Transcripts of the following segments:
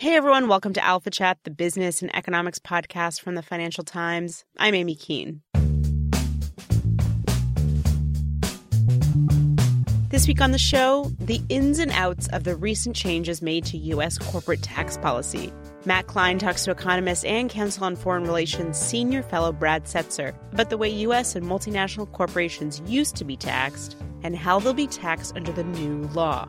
Hey everyone, welcome to Alpha Chat, the business and economics podcast from the Financial Times. I'm Amy Keene. This week on the show, the ins and outs of the recent changes made to U.S. corporate tax policy. Matt Klein talks to economist and Council on Foreign Relations senior fellow Brad Setser about the way U.S. and multinational corporations used to be taxed and how they'll be taxed under the new law.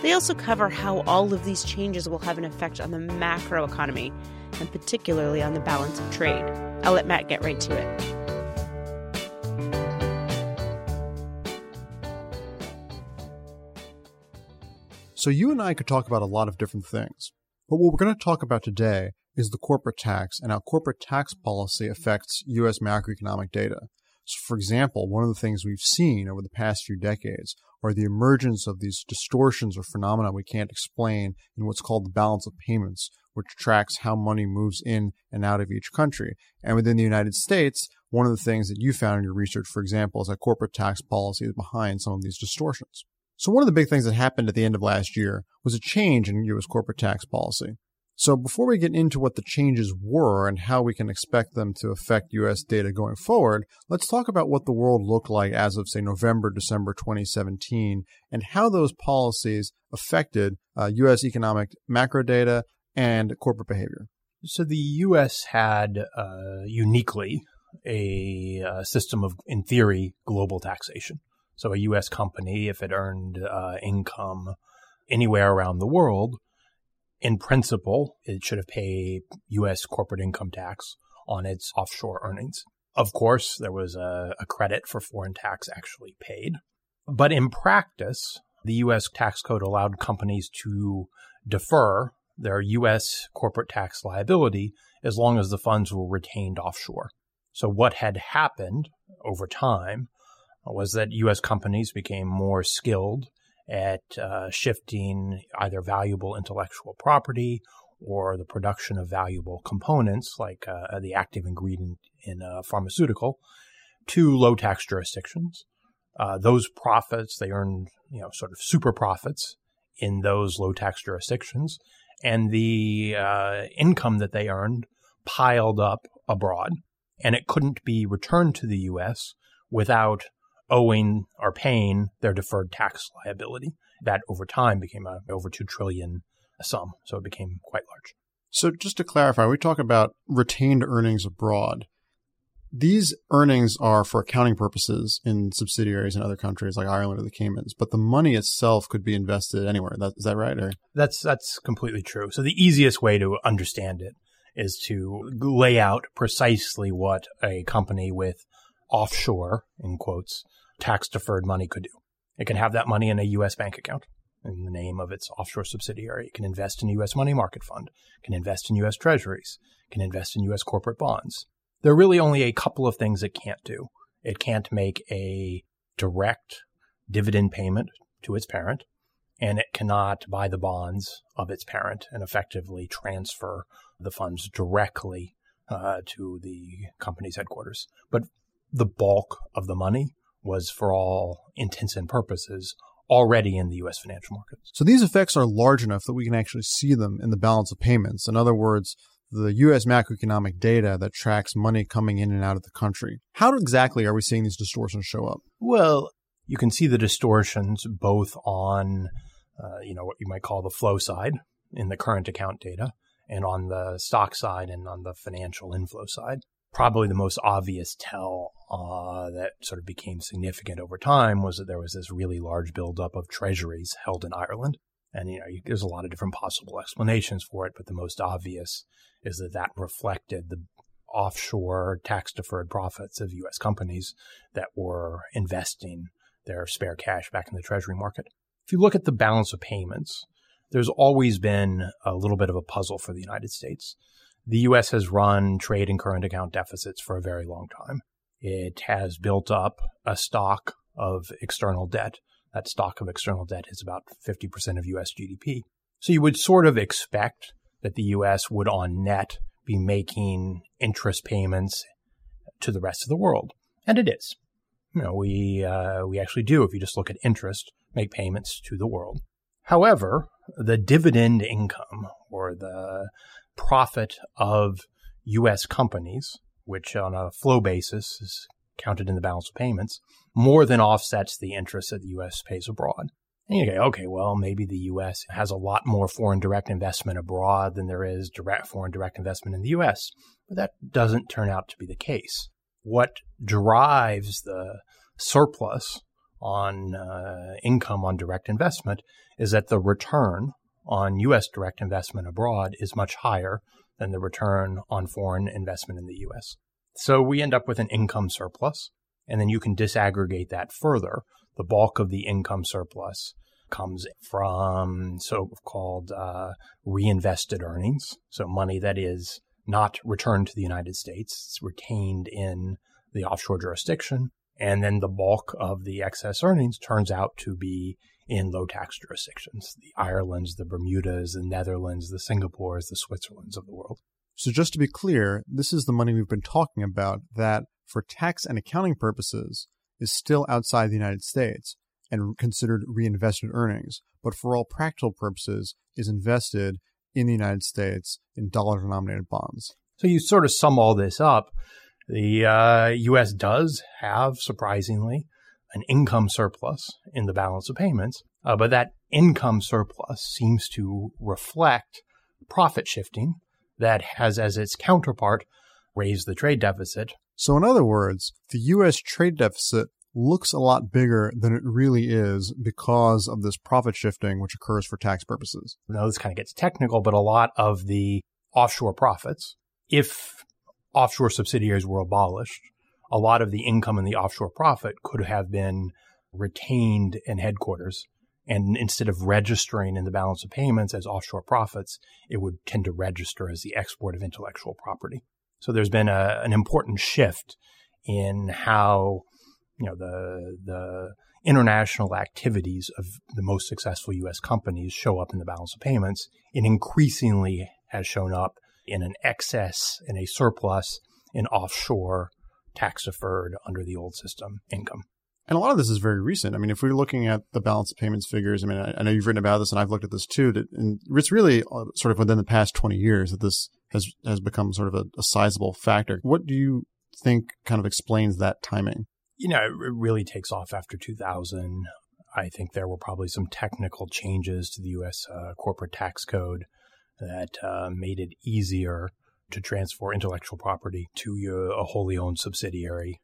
They also cover how all of these changes will have an effect on the macroeconomy and particularly on the balance of trade. I'll let Matt get right to it. So you and I could talk about a lot of different things. But what we're going to talk about today is the corporate tax and how corporate tax policy affects U.S. macroeconomic data. So, for example, one of the things we've seen over the past few decades are the emergence of these distortions or phenomena we can't explain in what's called the balance of payments, which tracks how money moves in and out of each country. And within the United States, one of the things that you found in your research, for example, is that corporate tax policy is behind some of these distortions. So one of the big things that happened at the end of last year was a change in U.S. corporate tax policy. So before we get into what the changes were and how we can expect them to affect U.S. data going forward, let's talk about what the world looked like as of, say, November, December 2017, and how those policies affected uh, U.S. economic macro data and corporate behavior. So the U.S. had uh, uniquely a uh, system of, in theory, global taxation. So a U.S. company, if it earned uh, income anywhere around the world, in principle, it should have paid U.S. corporate income tax on its offshore earnings. Of course, there was a, a credit for foreign tax actually paid. But in practice, the U.S. tax code allowed companies to defer their U.S. corporate tax liability as long as the funds were retained offshore. So what had happened over time was that U.S. companies became more skilled at uh, shifting either valuable intellectual property or the production of valuable components like uh, the active ingredient in a pharmaceutical to low tax jurisdictions. Uh, those profits, they earned, you know, sort of super profits in those low tax jurisdictions. And the uh, income that they earned piled up abroad and it couldn't be returned to the U.S. without owing or paying their deferred tax liability. That over time became a over two trillion sum, so it became quite large. So just to clarify, we talk about retained earnings abroad. These earnings are for accounting purposes in subsidiaries in other countries like Ireland or the Caymans, but the money itself could be invested anywhere. That, is that right? Or? That's that's completely true. So the easiest way to understand it is to lay out precisely what a company with offshore, in quotes, tax deferred money could do. It can have that money in a U.S. bank account in the name of its offshore subsidiary. It can invest in a U.S. money market fund, can invest in U.S. treasuries, can invest in U.S. corporate bonds. There are really only a couple of things it can't do. It can't make a direct dividend payment to its parent, and it cannot buy the bonds of its parent and effectively transfer the funds directly uh, to the company's headquarters. But the bulk of the money was, for all intents and purposes, already in the U.S. financial markets. So these effects are large enough that we can actually see them in the balance of payments. In other words, the U.S. macroeconomic data that tracks money coming in and out of the country. How exactly are we seeing these distortions show up? Well, you can see the distortions both on, uh, you know, what you might call the flow side in the current account data, and on the stock side and on the financial inflow side probably the most obvious tell uh, that sort of became significant over time was that there was this really large buildup of treasuries held in Ireland. And you know, you, there's a lot of different possible explanations for it, but the most obvious is that that reflected the offshore tax deferred profits of U.S. companies that were investing their spare cash back in the treasury market. If you look at the balance of payments, there's always been a little bit of a puzzle for the United States. The U.S. has run trade and current account deficits for a very long time. It has built up a stock of external debt. That stock of external debt is about 50% of U.S. GDP. So you would sort of expect that the U.S. would on net be making interest payments to the rest of the world. And it is. You know, we, uh, we actually do, if you just look at interest, make payments to the world. However, the dividend income or the profit of U.S. companies, which on a flow basis is counted in the balance of payments, more than offsets the interest that the U.S. pays abroad. And you go, okay, well, maybe the U.S. has a lot more foreign direct investment abroad than there is direct foreign direct investment in the U.S. But that doesn't turn out to be the case. What drives the surplus on uh, income on direct investment is that the return on U.S. direct investment abroad is much higher than the return on foreign investment in the U.S. So we end up with an income surplus, and then you can disaggregate that further. The bulk of the income surplus comes from so-called uh, reinvested earnings, so money that is not returned to the United States, it's retained in the offshore jurisdiction, and then the bulk of the excess earnings turns out to be in low tax jurisdictions the Irelands, the Bermudas, the Netherlands, the Singapores, the Switzerlands of the world. So, just to be clear, this is the money we've been talking about that, for tax and accounting purposes, is still outside the United States and considered reinvested earnings, but for all practical purposes is invested in the United States in dollar denominated bonds. So, you sort of sum all this up. The uh, U.S. does have, surprisingly, an income surplus in the balance of payments, uh, but that income surplus seems to reflect profit shifting that has as its counterpart raised the trade deficit. So, in other words, the U.S. trade deficit looks a lot bigger than it really is because of this profit shifting which occurs for tax purposes. Now, this kind of gets technical, but a lot of the offshore profits, if offshore subsidiaries were abolished, a lot of the income in the offshore profit could have been retained in headquarters. And instead of registering in the balance of payments as offshore profits, it would tend to register as the export of intellectual property. So there's been a, an important shift in how, you know, the, the international activities of the most successful U.S. companies show up in the balance of payments. It increasingly has shown up in an excess, in a surplus, in offshore tax deferred under the old system income. And a lot of this is very recent. I mean, if we're looking at the balance of payments figures, I mean, I, I know you've written about this and I've looked at this too, that, and it's really uh, sort of within the past 20 years that this has, has become sort of a, a sizable factor. What do you think kind of explains that timing? You know, it really takes off after 2000. I think there were probably some technical changes to the U.S. Uh, corporate tax code that uh, made it easier to transfer intellectual property to a wholly owned subsidiary.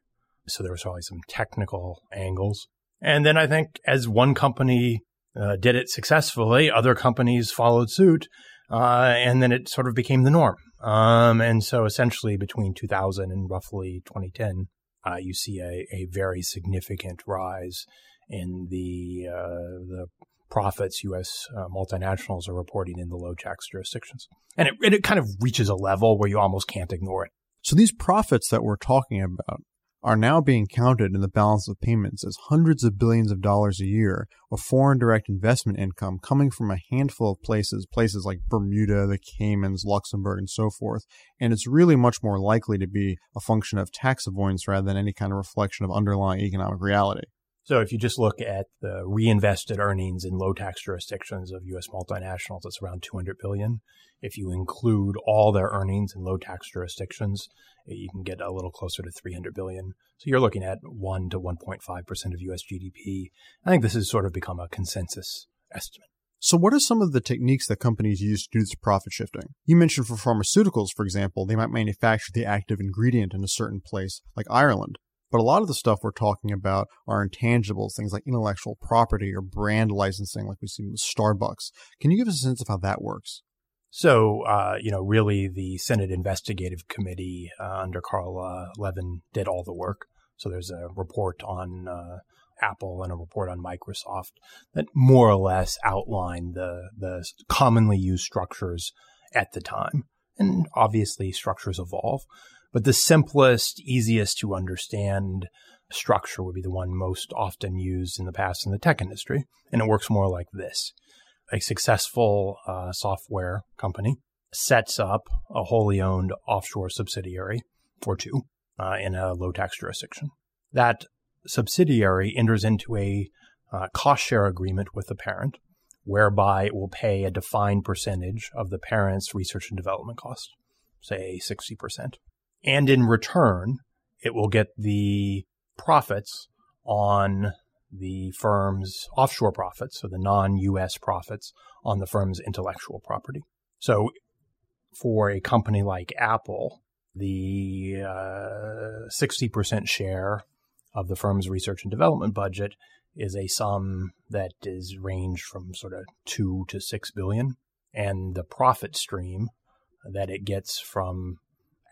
So there was probably some technical angles. And then I think as one company uh, did it successfully, other companies followed suit, uh, and then it sort of became the norm. Um, and so essentially between 2000 and roughly 2010, uh, you see a, a very significant rise in the uh, the profits U.S. Uh, multinationals are reporting in the low tax jurisdictions. And it, it kind of reaches a level where you almost can't ignore it. So these profits that we're talking about are now being counted in the balance of payments as hundreds of billions of dollars a year of foreign direct investment income coming from a handful of places, places like Bermuda, the Caymans, Luxembourg, and so forth. And it's really much more likely to be a function of tax avoidance rather than any kind of reflection of underlying economic reality. So if you just look at the reinvested earnings in low tax jurisdictions of U.S. multinationals, it's around 200 billion. If you include all their earnings in low tax jurisdictions, eh, you can get a little closer to 300 billion. So you're looking at 1 to 1.5% of US GDP. I think this has sort of become a consensus estimate. So, what are some of the techniques that companies use to do this profit shifting? You mentioned for pharmaceuticals, for example, they might manufacture the active ingredient in a certain place, like Ireland. But a lot of the stuff we're talking about are intangibles, things like intellectual property or brand licensing, like we see with Starbucks. Can you give us a sense of how that works? So, uh, you know, really the Senate Investigative Committee uh, under Carl uh, Levin did all the work. So there's a report on uh, Apple and a report on Microsoft that more or less outline the the commonly used structures at the time. And obviously structures evolve, but the simplest, easiest to understand structure would be the one most often used in the past in the tech industry. And it works more like this. A successful uh, software company sets up a wholly owned offshore subsidiary or two uh, in a low tax jurisdiction. That subsidiary enters into a uh, cost share agreement with the parent, whereby it will pay a defined percentage of the parent's research and development cost, say 60%. And in return, it will get the profits on the firm's offshore profits, so the non US profits on the firm's intellectual property. So for a company like Apple, the uh, 60% share of the firm's research and development budget is a sum that is ranged from sort of two to six billion. And the profit stream that it gets from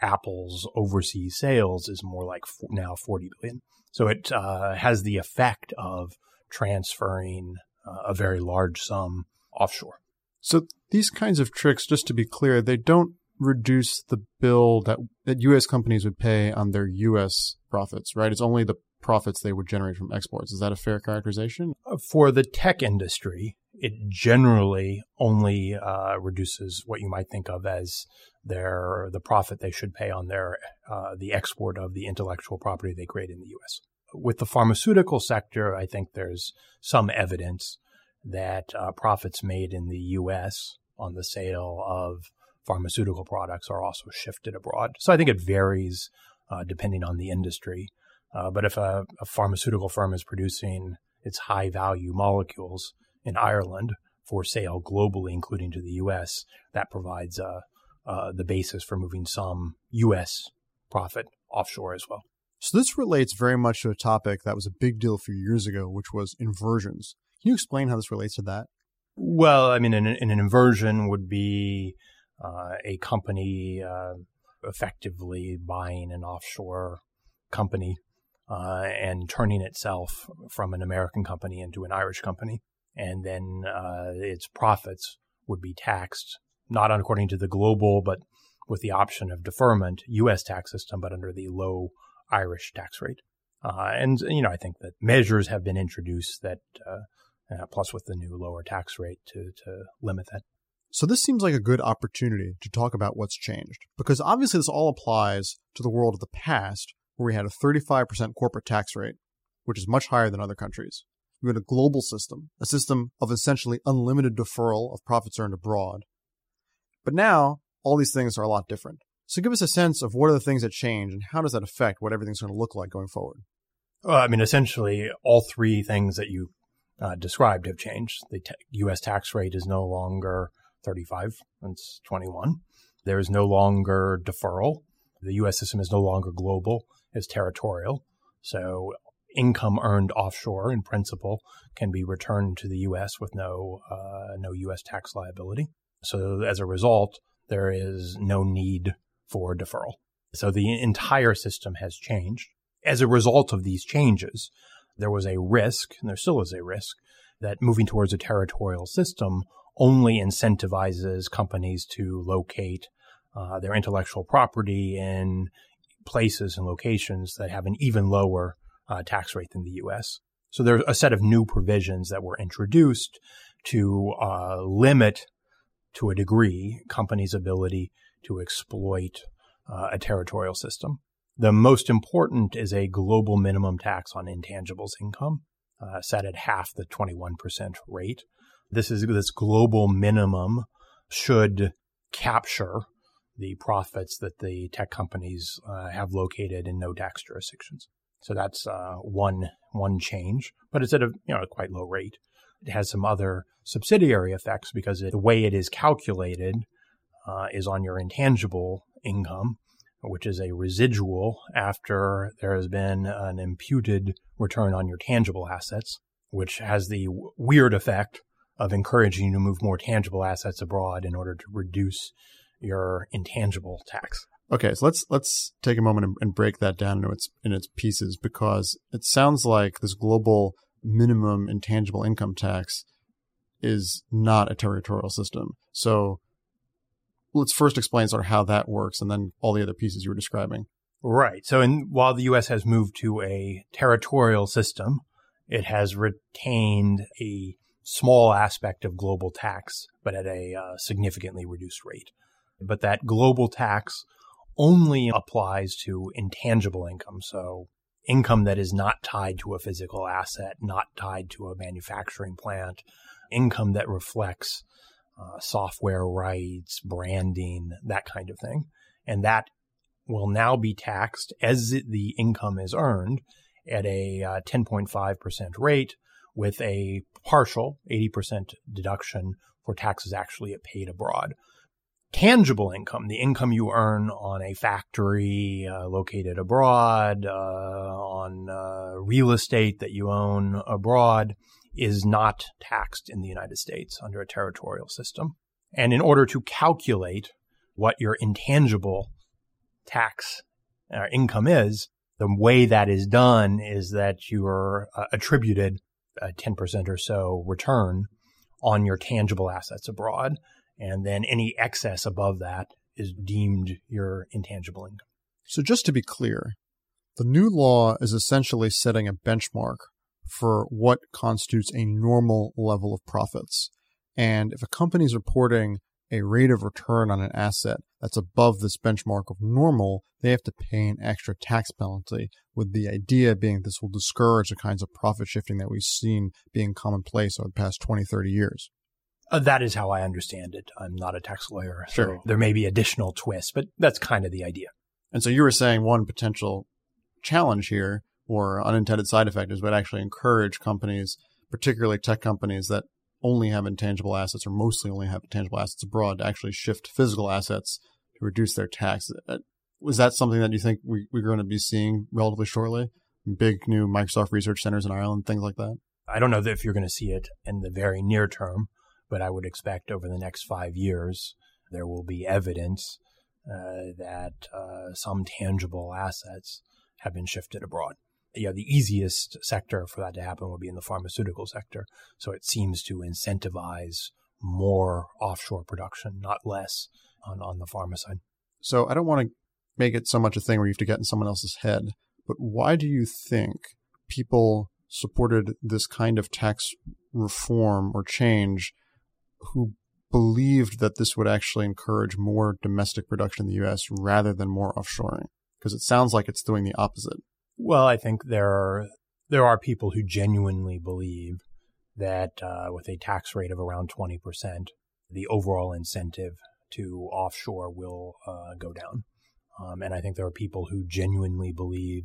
Apple's overseas sales is more like now 40 billion. So it uh, has the effect of transferring uh, a very large sum offshore. So these kinds of tricks, just to be clear, they don't reduce the bill that, that U.S. companies would pay on their U.S. profits, right? It's only the profits they would generate from exports. Is that a fair characterization? Uh, for the tech industry, it generally only uh, reduces what you might think of as their the profit they should pay on their uh, the export of the intellectual property they create in the U.S. With the pharmaceutical sector, I think there's some evidence that uh, profits made in the U.S. on the sale of pharmaceutical products are also shifted abroad. So I think it varies uh, depending on the industry. Uh, but if a, a, pharmaceutical firm is producing its high value molecules in Ireland for sale globally, including to the U.S., that provides uh, uh, the basis for moving some U.S. profit offshore as well. So this relates very much to a topic that was a big deal a few years ago, which was inversions. Can you explain how this relates to that? Well, I mean, an, an inversion would be uh, a company uh, effectively buying an offshore company uh, and turning itself from an American company into an Irish company. And then uh, its profits would be taxed, not according to the global, but with the option of deferment, U.S. tax system, but under the low Irish tax rate. Uh, and, you know, I think that measures have been introduced that, uh, plus with the new lower tax rate to, to limit that. So this seems like a good opportunity to talk about what's changed, because obviously this all applies to the world of the past, where we had a 35% corporate tax rate, which is much higher than other countries. We had a global system, a system of essentially unlimited deferral of profits earned abroad. But now, all these things are a lot different. So give us a sense of what are the things that change and how does that affect what everything's going to look like going forward? Well, I mean, essentially, all three things that you uh, described have changed. The t- U.S. tax rate is no longer 35, it's 21. There is no longer deferral. The U.S. system is no longer global, it's territorial. So income earned offshore in principle can be returned to the U.S. with no, uh, no U.S. tax liability. So as a result, there is no need for deferral. So the entire system has changed. As a result of these changes, there was a risk, and there still is a risk, that moving towards a territorial system only incentivizes companies to locate uh, their intellectual property in places and locations that have an even lower uh, tax rate than the U.S. So there's a set of new provisions that were introduced to uh, limit, to a degree, companies' ability to exploit uh, a territorial system. The most important is a global minimum tax on intangibles income, uh, set at half the 21% rate. This is this global minimum should capture the profits that the tech companies uh, have located in no tax jurisdictions. So that's uh, one one change, but it's at a you know a quite low rate. It has some other subsidiary effects because it, the way it is calculated uh, is on your intangible income, which is a residual after there has been an imputed return on your tangible assets, which has the w- weird effect of encouraging you to move more tangible assets abroad in order to reduce your intangible tax. Okay, so let's let's take a moment and, and break that down into its in its pieces because it sounds like this global minimum intangible income tax is not a territorial system. So let's first explain sort of how that works and then all the other pieces you were describing. Right. So in, while the U.S. has moved to a territorial system, it has retained a small aspect of global tax, but at a uh, significantly reduced rate. But that global tax only applies to intangible income. So income that is not tied to a physical asset, not tied to a manufacturing plant, income that reflects uh, software rights, branding, that kind of thing. And that will now be taxed as the income is earned at a uh, 10.5% rate with a partial 80% deduction for taxes actually paid abroad. Tangible income, the income you earn on a factory uh, located abroad, uh, on uh, real estate that you own abroad, is not taxed in the United States under a territorial system. And in order to calculate what your intangible tax uh, income is, the way that is done is that you are uh, attributed a 10% or so return on your tangible assets abroad. And then any excess above that is deemed your intangible income. So just to be clear, the new law is essentially setting a benchmark for what constitutes a normal level of profits. And if a company is reporting a rate of return on an asset that's above this benchmark of normal, they have to pay an extra tax penalty, with the idea being this will discourage the kinds of profit shifting that we've seen being commonplace over the past 20, 30 years. Uh, that is how I understand it. I'm not a tax lawyer, so sure. there may be additional twists, but that's kind of the idea. And so you were saying one potential challenge here or unintended side effect is would actually encourage companies, particularly tech companies that only have intangible assets or mostly only have intangible assets abroad to actually shift physical assets to reduce their tax. Uh, was that something that you think we, we're going to be seeing relatively shortly? Big new Microsoft research centers in Ireland, things like that? I don't know if you're going to see it in the very near term, but I would expect over the next five years there will be evidence uh, that uh, some tangible assets have been shifted abroad know, the easiest sector for that to happen would be in the pharmaceutical sector. So it seems to incentivize more offshore production, not less on, on the pharma side. So I don't want to make it so much a thing where you have to get in someone else's head, but why do you think people supported this kind of tax reform or change who believed that this would actually encourage more domestic production in the US rather than more offshoring? Because it sounds like it's doing the opposite. Well, I think there are there are people who genuinely believe that uh, with a tax rate of around twenty percent, the overall incentive to offshore will uh, go down. Um, and I think there are people who genuinely believe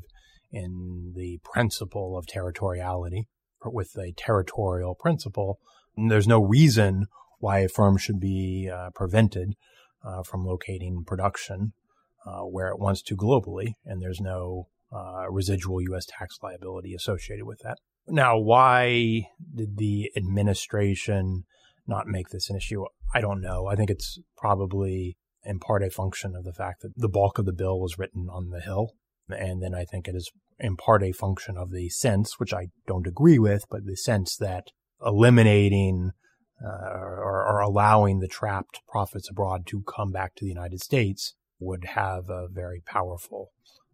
in the principle of territoriality. With a territorial principle, there's no reason why a firm should be uh, prevented uh, from locating production uh, where it wants to globally, and there's no uh, residual U.S. tax liability associated with that. Now, why did the administration not make this an issue? I don't know. I think it's probably in part a function of the fact that the bulk of the bill was written on the Hill. And then I think it is in part a function of the sense, which I don't agree with, but the sense that eliminating or, or, allowing the trapped profits abroad to come back to the United States would have a very powerful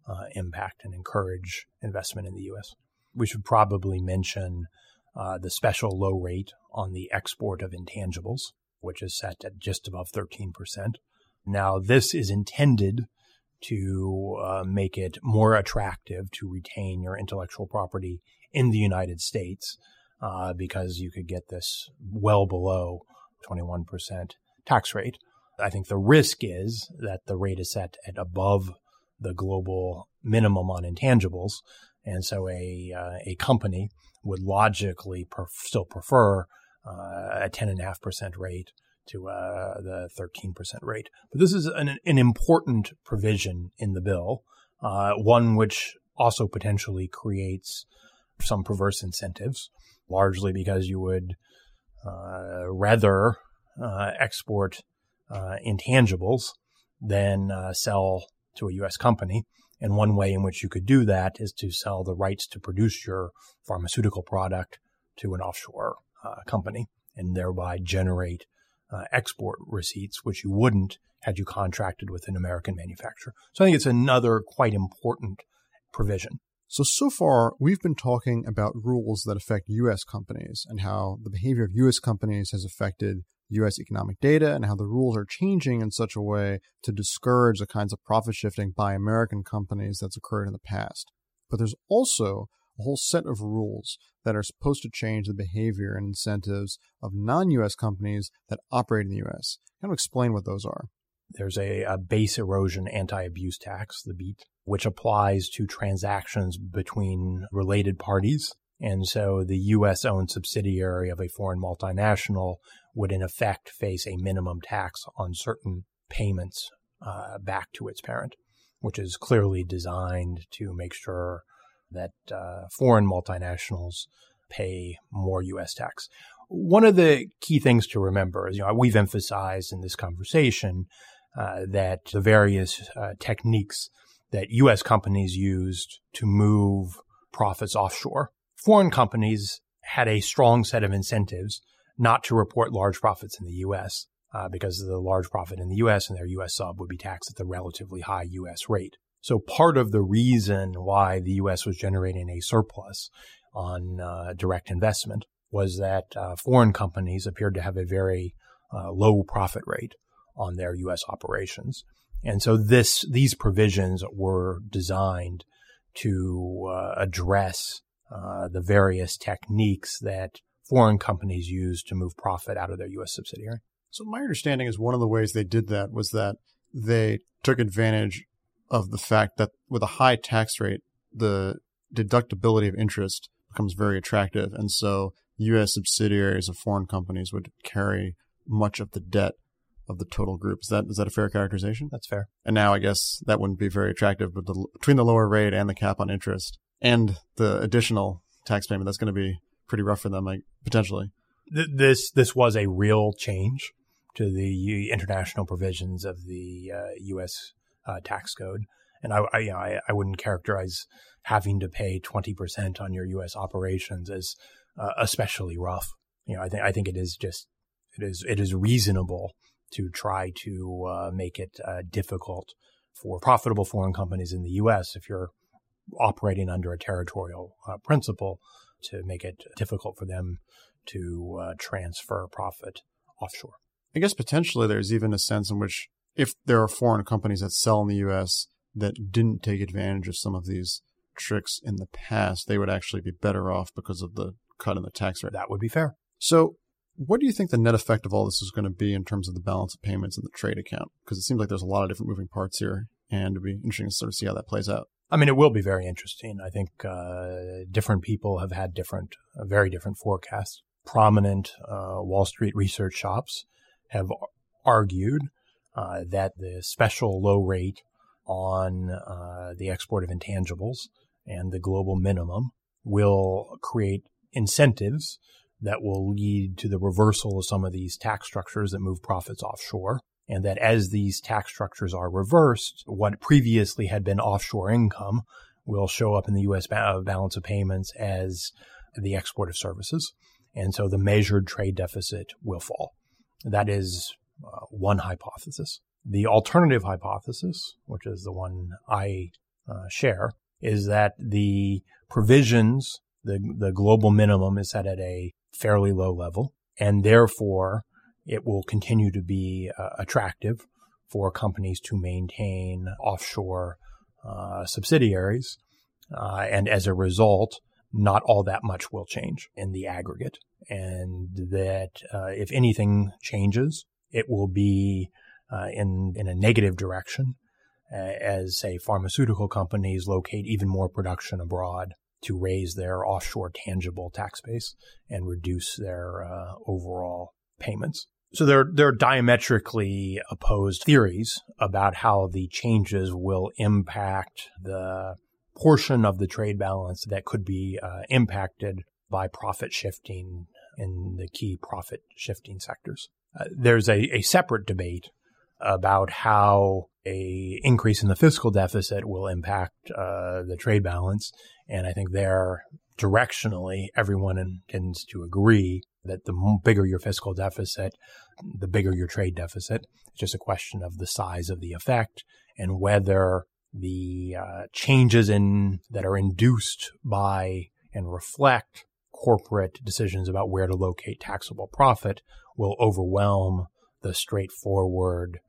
uh, impact and encourage investment in the U.S. We should probably mention uh, the special low rate on the export of intangibles, which is set at just above 13%. Now, this is intended to uh, make it more attractive to retain your intellectual property in the United States uh, because you could get this well below 21% tax rate. I think the risk is that the rate is set at above the global minimum on intangibles. And so a, uh, a company would logically still prefer uh, a 10.5% rate to uh, the 13% rate. But this is an, an important provision in the bill, uh, one which also potentially creates some perverse incentives, largely because you would uh, rather uh, export intangibles than sell to a U.S. company. And one way in which you could do that is to sell the rights to produce your pharmaceutical product to an offshore uh, company and thereby generate uh, export receipts, which you wouldn't had you contracted with an American manufacturer. So I think it's another quite important provision. So, so far, we've been talking about rules that affect U.S. companies and how the behavior of U.S. companies has affected U.S. economic data and how the rules are changing in such a way to discourage the kinds of profit shifting by American companies that's occurred in the past. But there's also a whole set of rules that are supposed to change the behavior and incentives of non US companies that operate in the US. Kind of explain what those are. There's a, a base erosion anti abuse tax, the BEAT, which applies to transactions between related parties. And so the U.S. owned subsidiary of a foreign multinational would, in effect, face a minimum tax on certain payments uh, back to its parent, which is clearly designed to make sure that uh, foreign multinationals pay more U.S. tax. One of the key things to remember is, you know, we've emphasized in this conversation uh, that the various uh, techniques that U.S. companies used to move profits offshore. Foreign companies had a strong set of incentives not to report large profits in the U.S. Uh, because the large profit in the U.S. and their U.S. sub would be taxed at the relatively high U.S. rate. So part of the reason why the U.S. was generating a surplus on uh, direct investment was that uh, foreign companies appeared to have a very uh, low profit rate on their U.S. operations. And so this, these provisions were designed to uh, address uh, the various techniques that foreign companies use to move profit out of their U.S. subsidiary. So my understanding is one of the ways they did that was that they took advantage of the fact that with a high tax rate, the deductibility of interest becomes very attractive. And so U.S. subsidiaries of foreign companies would carry much of the debt of the total group. Is that is that a fair characterization? That's fair. And now I guess that wouldn't be very attractive, but the, between the lower rate and the cap on interest and the additional tax payment, that's going to be pretty rough for them, like potentially. This this was a real change to the international provisions of the uh, U.S. Uh, tax code, and I I, you know, I, I wouldn't characterize having to pay twenty percent on your U.S. operations as uh, especially rough. You know, I think I think it is just it is it is reasonable to try to uh, make it uh, difficult for profitable foreign companies in the U.S. if you're operating under a territorial uh, principle to make it difficult for them to uh, transfer profit offshore. I guess potentially there's even a sense in which if there are foreign companies that sell in the U.S. that didn't take advantage of some of these tricks in the past, they would actually be better off because of the cut in the tax rate. That would be fair. So what do you think the net effect of all this is going to be in terms of the balance of payments in the trade account? Because it seems like there's a lot of different moving parts here, and it'd be interesting to sort of see how that plays out. I mean, it will be very interesting. I think uh, different people have had different, uh, very different forecasts. Prominent uh, Wall Street research shops have argued uh, that the special low rate on uh, the export of intangibles and the global minimum will create incentives that will lead to the reversal of some of these tax structures that move profits offshore. And that as these tax structures are reversed, what previously had been offshore income will show up in the U.S. Uh, balance of payments as the export of services. And so the measured trade deficit will fall. That is uh, one hypothesis. The alternative hypothesis, which is the one I uh, share, is that the provisions, the, the global minimum is set at a fairly low level, and therefore it will continue to be uh, attractive for companies to maintain offshore uh, subsidiaries. Uh, and as a result, not all that much will change in the aggregate. And that uh, if anything changes, it will be uh, in, in a negative direction uh, as, say, pharmaceutical companies locate even more production abroad to raise their offshore tangible tax base and reduce their uh, overall payments. So there, there are diametrically opposed theories about how the changes will impact the portion of the trade balance that could be uh, impacted by profit shifting in the key profit shifting sectors. Uh, there's a, a separate debate about how a increase in the fiscal deficit will impact uh, the trade balance. And I think there, directionally, everyone tends to agree that the bigger your fiscal deficit, the bigger your trade deficit. It's just a question of the size of the effect and whether the uh, changes in that are induced by and reflect corporate decisions about where to locate taxable profit will overwhelm the straightforward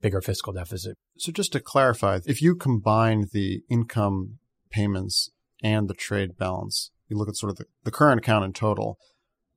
bigger fiscal deficit. So just to clarify, if you combine the income payments and the trade balance, you look at sort of the, the current account in total,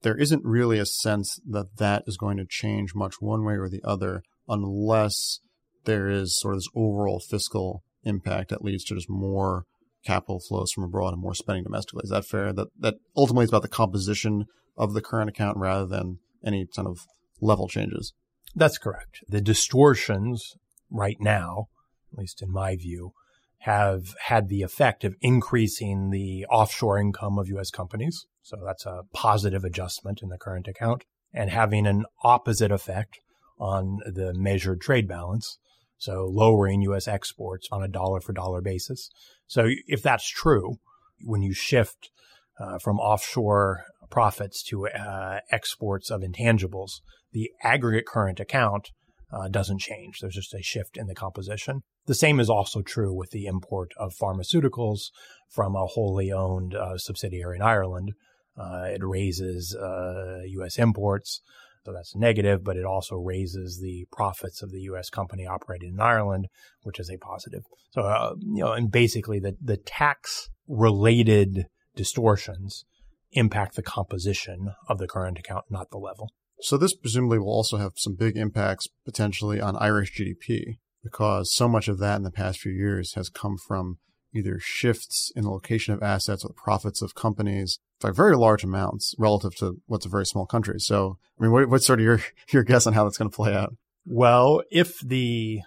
there isn't really a sense that that is going to change much one way or the other unless there is sort of this overall fiscal impact that leads to just more capital flows from abroad and more spending domestically. Is that fair? That that ultimately is about the composition of the current account rather than any kind of level changes. That's correct. The distortions right now, at least in my view, have had the effect of increasing the offshore income of U.S. companies. So that's a positive adjustment in the current account and having an opposite effect on the measured trade balance. So lowering U.S. exports on a dollar for dollar basis. So if that's true, when you shift uh, from offshore profits to uh, exports of intangibles, the aggregate current account uh, doesn't change. There's just a shift in the composition. The same is also true with the import of pharmaceuticals from a wholly owned uh, subsidiary in Ireland. Uh, it raises U.S. Uh, imports, so that's negative, but it also raises the profits of the U.S. company operating in Ireland, which is a positive. So, uh, you know, and basically the, the tax related distortions impact the composition of the current account, not the level. So this presumably will also have some big impacts potentially on Irish GDP because so much of that in the past few years has come from either shifts in the location of assets or the profits of companies by very large amounts relative to what's a very small country. So, I mean, what, what's sort of your, your guess on how that's going to play out? Well, if the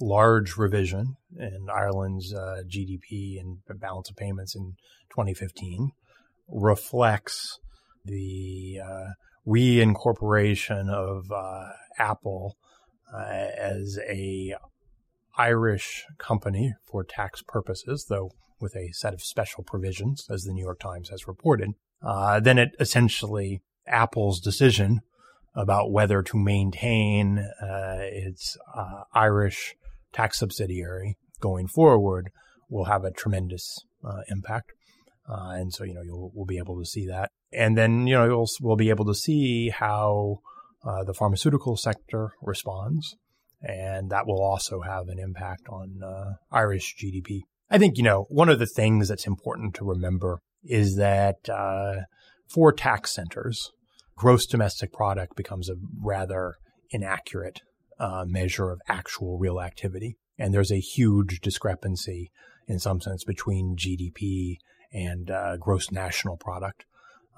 large revision in Ireland's uh, GDP and balance of payments in 2015 reflects the uh, reincorporation of uh, Apple uh, as a Irish company for tax purposes, though with a set of special provisions, as the New York Times has reported, uh, then it essentially Apple's decision about whether to maintain uh, its Irish tax subsidiary going forward will have a tremendous uh, impact. Uh, and so, you know, you'll, we'll be able to see that. And then, you know, you'll, we'll be able to see how uh, the pharmaceutical sector responds. And that will also have an impact on uh, Irish GDP. I think, you know, one of the things that's important to remember is that uh, for tax centers, gross domestic product becomes a rather inaccurate uh, measure of actual real activity. And there's a huge discrepancy in some sense between GDP and uh, gross national product.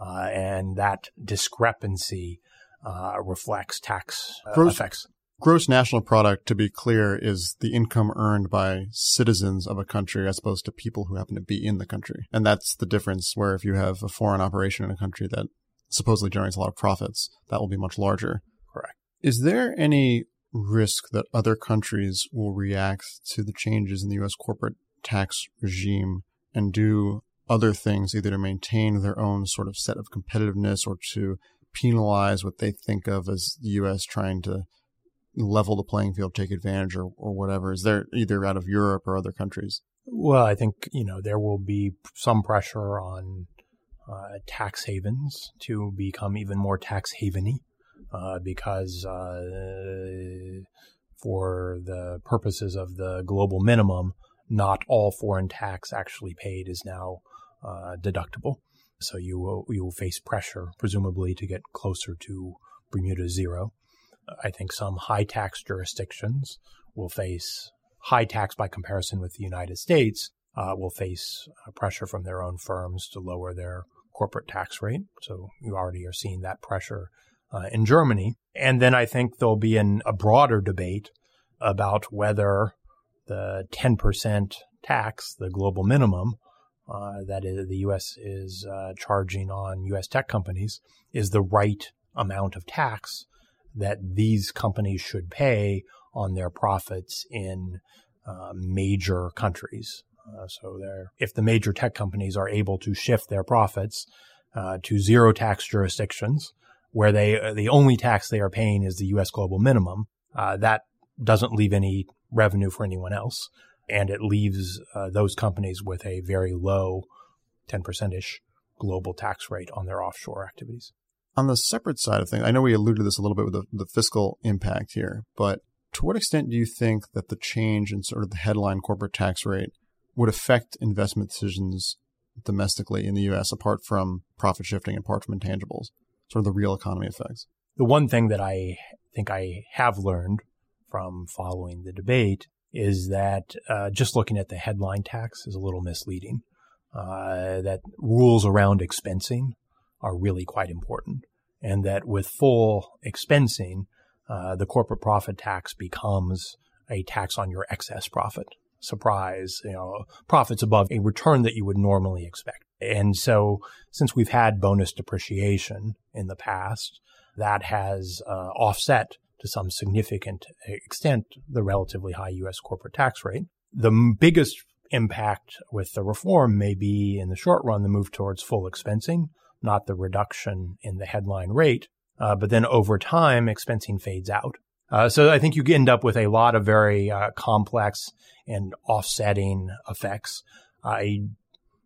Uh, and that discrepancy uh, reflects tax uh, gross, effects. Gross national product, to be clear, is the income earned by citizens of a country as opposed to people who happen to be in the country. And that's the difference where if you have a foreign operation in a country that supposedly generates a lot of profits, that will be much larger. Correct. Is there any risk that other countries will react to the changes in the U.S. corporate tax regime and do other things, either to maintain their own sort of set of competitiveness or to penalize what they think of as the U.S. trying to level the playing field, take advantage, or, or whatever? Is there either out of Europe or other countries? Well, I think, you know, there will be some pressure on uh, tax havens to become even more tax haveny uh, because uh, for the purposes of the global minimum, not all foreign tax actually paid is now uh, deductible. So you will you will face pressure, presumably, to get closer to Bermuda zero. I think some high tax jurisdictions will face high tax by comparison with the United States. Uh, will face uh, pressure from their own firms to lower their corporate tax rate. So you already are seeing that pressure uh, in Germany. And then I think there'll be an, a broader debate about whether the 10% tax, the global minimum, uh, that is, the U.S. is uh, charging on U.S. tech companies is the right amount of tax that these companies should pay on their profits in uh, major countries. Uh, so if the major tech companies are able to shift their profits uh, to zero tax jurisdictions, where they the only tax they are paying is the U.S. global minimum, uh, that doesn't leave any revenue for anyone else, and it leaves uh, those companies with a very low, ten percent ish global tax rate on their offshore activities. On the separate side of things, I know we alluded to this a little bit with the, the fiscal impact here, but to what extent do you think that the change in sort of the headline corporate tax rate would affect investment decisions domestically in the U.S. apart from profit shifting and apart from intangibles, sort of the real economy effects? The one thing that I think I have learned from following the debate is that uh, just looking at the headline tax is a little misleading. Uh, that rules around expensing are really quite important, and that with full expensing, uh, the corporate profit tax becomes a tax on your excess profit. Surprise, you know, profits above a return that you would normally expect. And so, since we've had bonus depreciation in the past, that has uh, offset to some significant extent the relatively high U.S. corporate tax rate. The biggest impact with the reform may be in the short run the move towards full expensing, not the reduction in the headline rate. Uh, but then over time, expensing fades out. Uh, so I think you end up with a lot of very uh, complex and offsetting effects. I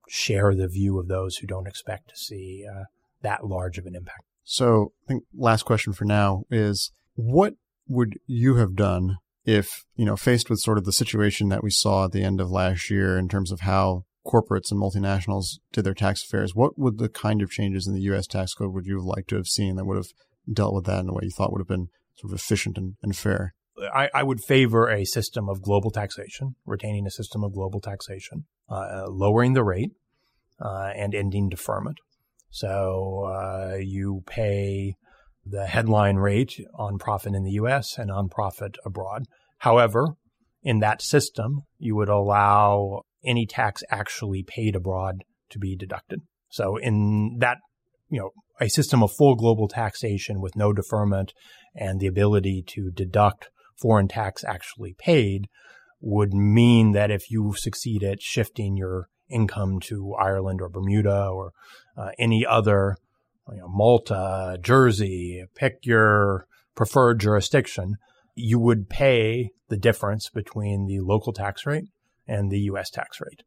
share the view of those who don't expect to see uh, that large of an impact. So I think last question for now is what would you have done if, you know, faced with sort of the situation that we saw at the end of last year in terms of how corporates and multinationals did their tax affairs, what would the kind of changes in the U.S. tax code would you have liked to have seen that would have dealt with that in a way you thought would have been sort of efficient and, and fair? I, I, would favor a system of global taxation, retaining a system of global taxation, uh, lowering the rate, uh, and ending deferment. So uh, you pay the headline rate on profit in the U.S. and on profit abroad. However, in that system, you would allow any tax actually paid abroad to be deducted. So in that, you know, a system of full global taxation with no deferment and the ability to deduct foreign tax actually paid would mean that if you succeed at shifting your income to Ireland or Bermuda or uh, any other, you know, Malta, Jersey, pick your preferred jurisdiction, you would pay the difference between the local tax rate and the U.S. tax rate.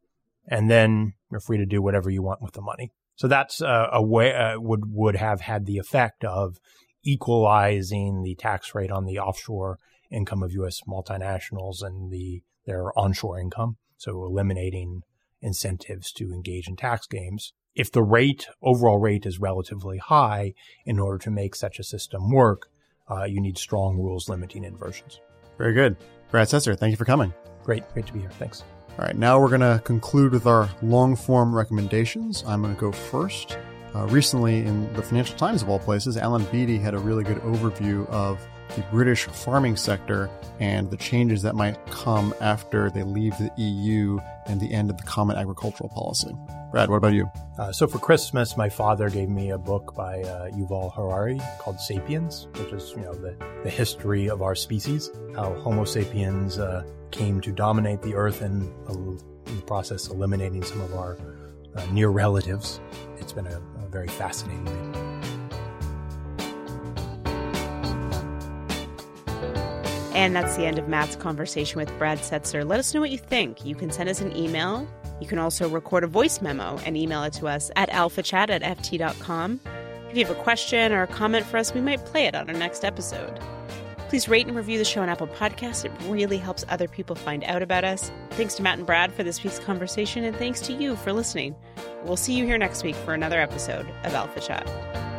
And then you're free to do whatever you want with the money. So that's a way uh, would would have had the effect of equalizing the tax rate on the offshore income of U.S. multinationals and the their onshore income. So eliminating incentives to engage in tax games. If the rate overall rate is relatively high, in order to make such a system work, uh, you need strong rules limiting inversions. Very good, Brad Setser. Thank you for coming. Great. Great to be here. Thanks. All right. Now we're going to conclude with our long form recommendations. I'm going to go first. Uh, recently, in the Financial Times of all places, Alan Beattie had a really good overview of the British farming sector and the changes that might come after they leave the EU and the end of the Common Agricultural Policy. Brad, what about you? Uh, so for Christmas, my father gave me a book by uh, Yuval Harari called *Sapiens*, which is you know the, the history of our species, how Homo sapiens uh, came to dominate the Earth and in the process eliminating some of our uh, near relatives. It's been a, a very fascinating read. And that's the end of Matt's conversation with Brad Setser. Let us know what you think. You can send us an email. You can also record a voice memo and email it to us at alphachat at ft.com. If you have a question or a comment for us, we might play it on our next episode. Please rate and review the show on Apple Podcasts. It really helps other people find out about us. Thanks to Matt and Brad for this week's conversation, and thanks to you for listening. We'll see you here next week for another episode of Alpha Chat.